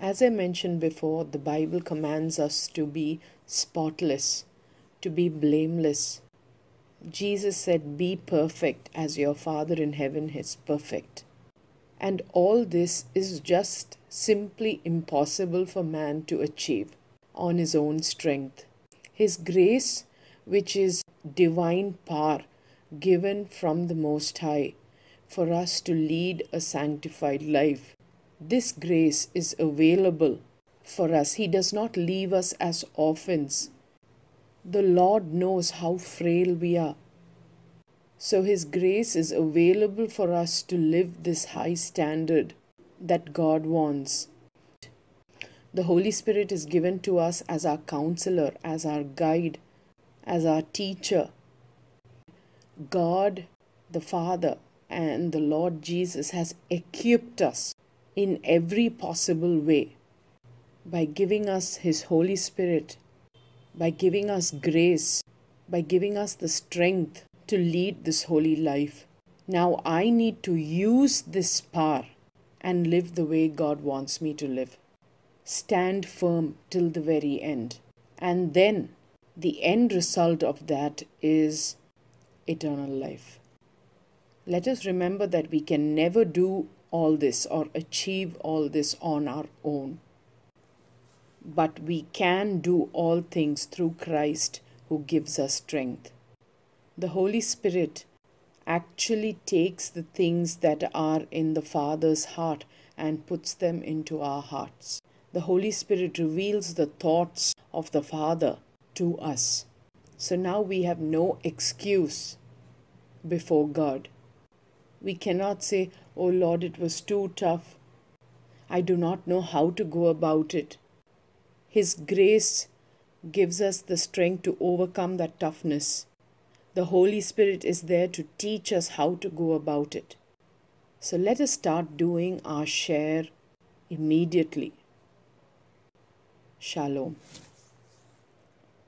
As I mentioned before, the Bible commands us to be spotless, to be blameless. Jesus said, Be perfect as your Father in heaven is perfect. And all this is just simply impossible for man to achieve on his own strength. His grace, which is divine power given from the Most High for us to lead a sanctified life, this grace is available for us. He does not leave us as orphans. The Lord knows how frail we are. So His grace is available for us to live this high standard that God wants. The Holy Spirit is given to us as our counselor, as our guide, as our teacher. God, the Father, and the Lord Jesus has equipped us in every possible way by giving us His Holy Spirit, by giving us grace, by giving us the strength to lead this holy life. Now I need to use this power and live the way God wants me to live. Stand firm till the very end. And then the end result of that is eternal life. Let us remember that we can never do all this or achieve all this on our own. But we can do all things through Christ who gives us strength the Holy Spirit actually takes the things that are in the Father's heart and puts them into our hearts. The Holy Spirit reveals the thoughts of the Father to us. So now we have no excuse before God. We cannot say, Oh Lord, it was too tough. I do not know how to go about it. His grace gives us the strength to overcome that toughness. The Holy Spirit is there to teach us how to go about it. So let us start doing our share immediately. Shalom.